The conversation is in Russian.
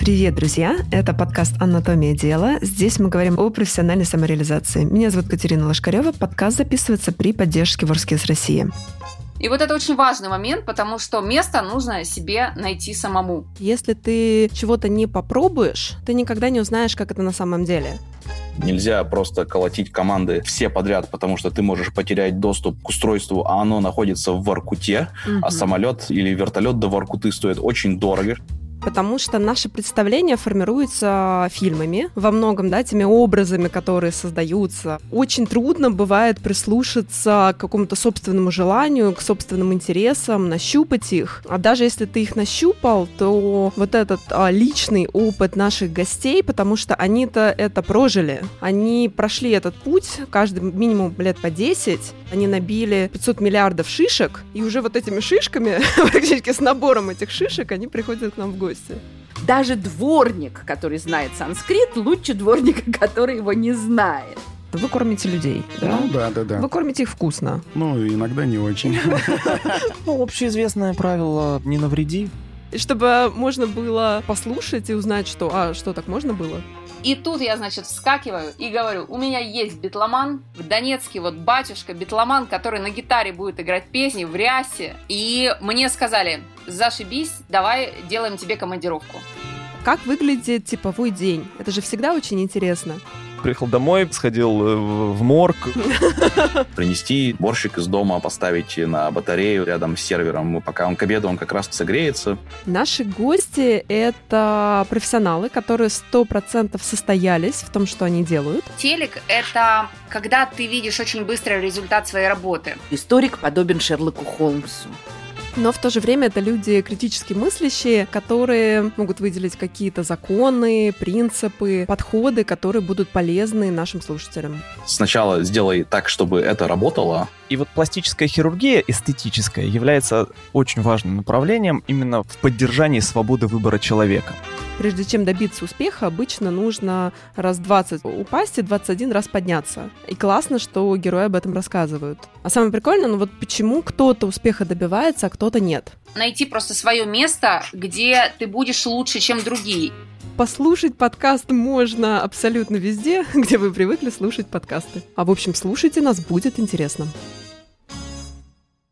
Привет, друзья! Это подкаст «Анатомия дела». Здесь мы говорим о профессиональной самореализации. Меня зовут Катерина Лошкарева. Подкаст записывается при поддержке Ворскис России. И вот это очень важный момент, потому что место нужно себе найти самому. Если ты чего-то не попробуешь, ты никогда не узнаешь, как это на самом деле. Нельзя просто колотить команды все подряд, потому что ты можешь потерять доступ к устройству, а оно находится в Воркуте, угу. а самолет или вертолет до Воркуты стоит очень дорого потому что наше представление формируется фильмами, во многом, да, теми образами, которые создаются. Очень трудно бывает прислушаться к какому-то собственному желанию, к собственным интересам, нащупать их. А даже если ты их нащупал, то вот этот а, личный опыт наших гостей, потому что они-то это прожили, они прошли этот путь, каждый минимум лет по 10, они набили 500 миллиардов шишек, и уже вот этими шишками, практически с набором этих шишек, они приходят к нам в гости гости. Даже дворник, который знает санскрит, лучше дворника, который его не знает. Вы кормите людей, да? Ну да, да, да. Вы кормите их вкусно. Ну, иногда не очень. Ну, общеизвестное правило «не навреди». Чтобы можно было послушать и узнать, что, а, что так можно было? И тут я, значит, вскакиваю и говорю, у меня есть битломан, в Донецке вот батюшка битломан, который на гитаре будет играть песни в рясе. И мне сказали, зашибись, давай делаем тебе командировку. Как выглядит типовой день? Это же всегда очень интересно. Приехал домой, сходил э, в морг. Принести борщик из дома, поставить на батарею рядом с сервером. Пока он к обеду, он как раз согреется. Наши гости — это профессионалы, которые сто процентов состоялись в том, что они делают. Телек — это когда ты видишь очень быстрый результат своей работы. Историк подобен Шерлоку Холмсу но в то же время это люди критически мыслящие, которые могут выделить какие-то законы, принципы, подходы, которые будут полезны нашим слушателям. Сначала сделай так, чтобы это работало. И вот пластическая хирургия эстетическая является очень важным направлением именно в поддержании свободы выбора человека прежде чем добиться успеха, обычно нужно раз 20 упасть и 21 раз подняться. И классно, что герои об этом рассказывают. А самое прикольное, ну вот почему кто-то успеха добивается, а кто-то нет. Найти просто свое место, где ты будешь лучше, чем другие. Послушать подкаст можно абсолютно везде, где вы привыкли слушать подкасты. А в общем, слушайте нас, будет интересно.